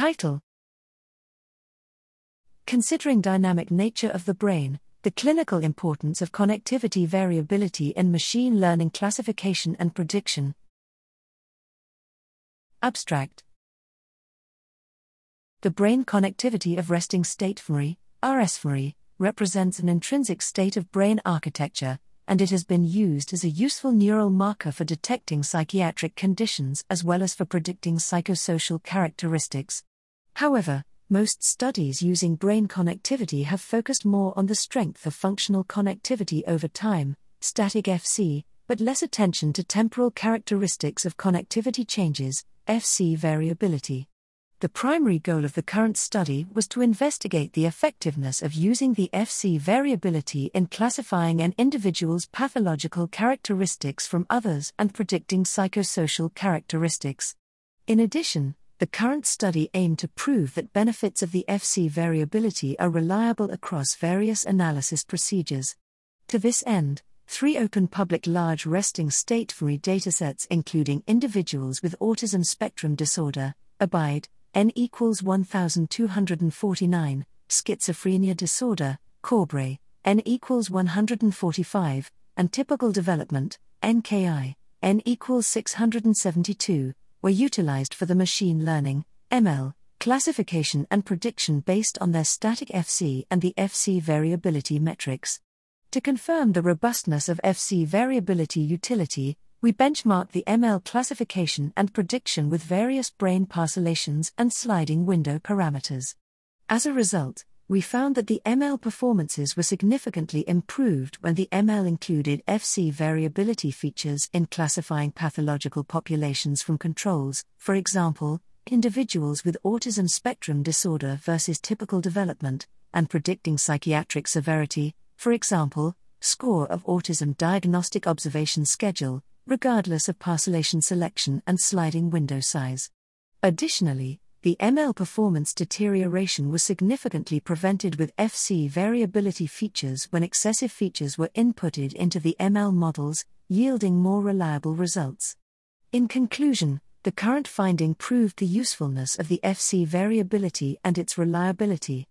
Title Considering dynamic nature of the brain, the clinical importance of connectivity variability in machine learning classification and prediction. Abstract The brain connectivity of resting state fMRI, RSfMRI, represents an intrinsic state of brain architecture, and it has been used as a useful neural marker for detecting psychiatric conditions as well as for predicting psychosocial characteristics. However, most studies using brain connectivity have focused more on the strength of functional connectivity over time, static FC, but less attention to temporal characteristics of connectivity changes, FC variability. The primary goal of the current study was to investigate the effectiveness of using the FC variability in classifying an individual's pathological characteristics from others and predicting psychosocial characteristics. In addition, the current study aimed to prove that benefits of the FC variability are reliable across various analysis procedures. To this end, three open public large resting state free datasets, including individuals with autism spectrum disorder, ABIDE, N equals 1249, schizophrenia disorder, COBRE, N equals 145, and typical development, NKI, N equals 672, were utilized for the machine learning, ML, classification and prediction based on their static FC and the FC variability metrics. To confirm the robustness of FC variability utility, we benchmark the ML classification and prediction with various brain parcellations and sliding window parameters. As a result, we found that the ML performances were significantly improved when the ML included FC variability features in classifying pathological populations from controls, for example, individuals with autism spectrum disorder versus typical development, and predicting psychiatric severity, for example, score of autism diagnostic observation schedule, regardless of parcellation selection and sliding window size. Additionally, the ML performance deterioration was significantly prevented with FC variability features when excessive features were inputted into the ML models, yielding more reliable results. In conclusion, the current finding proved the usefulness of the FC variability and its reliability,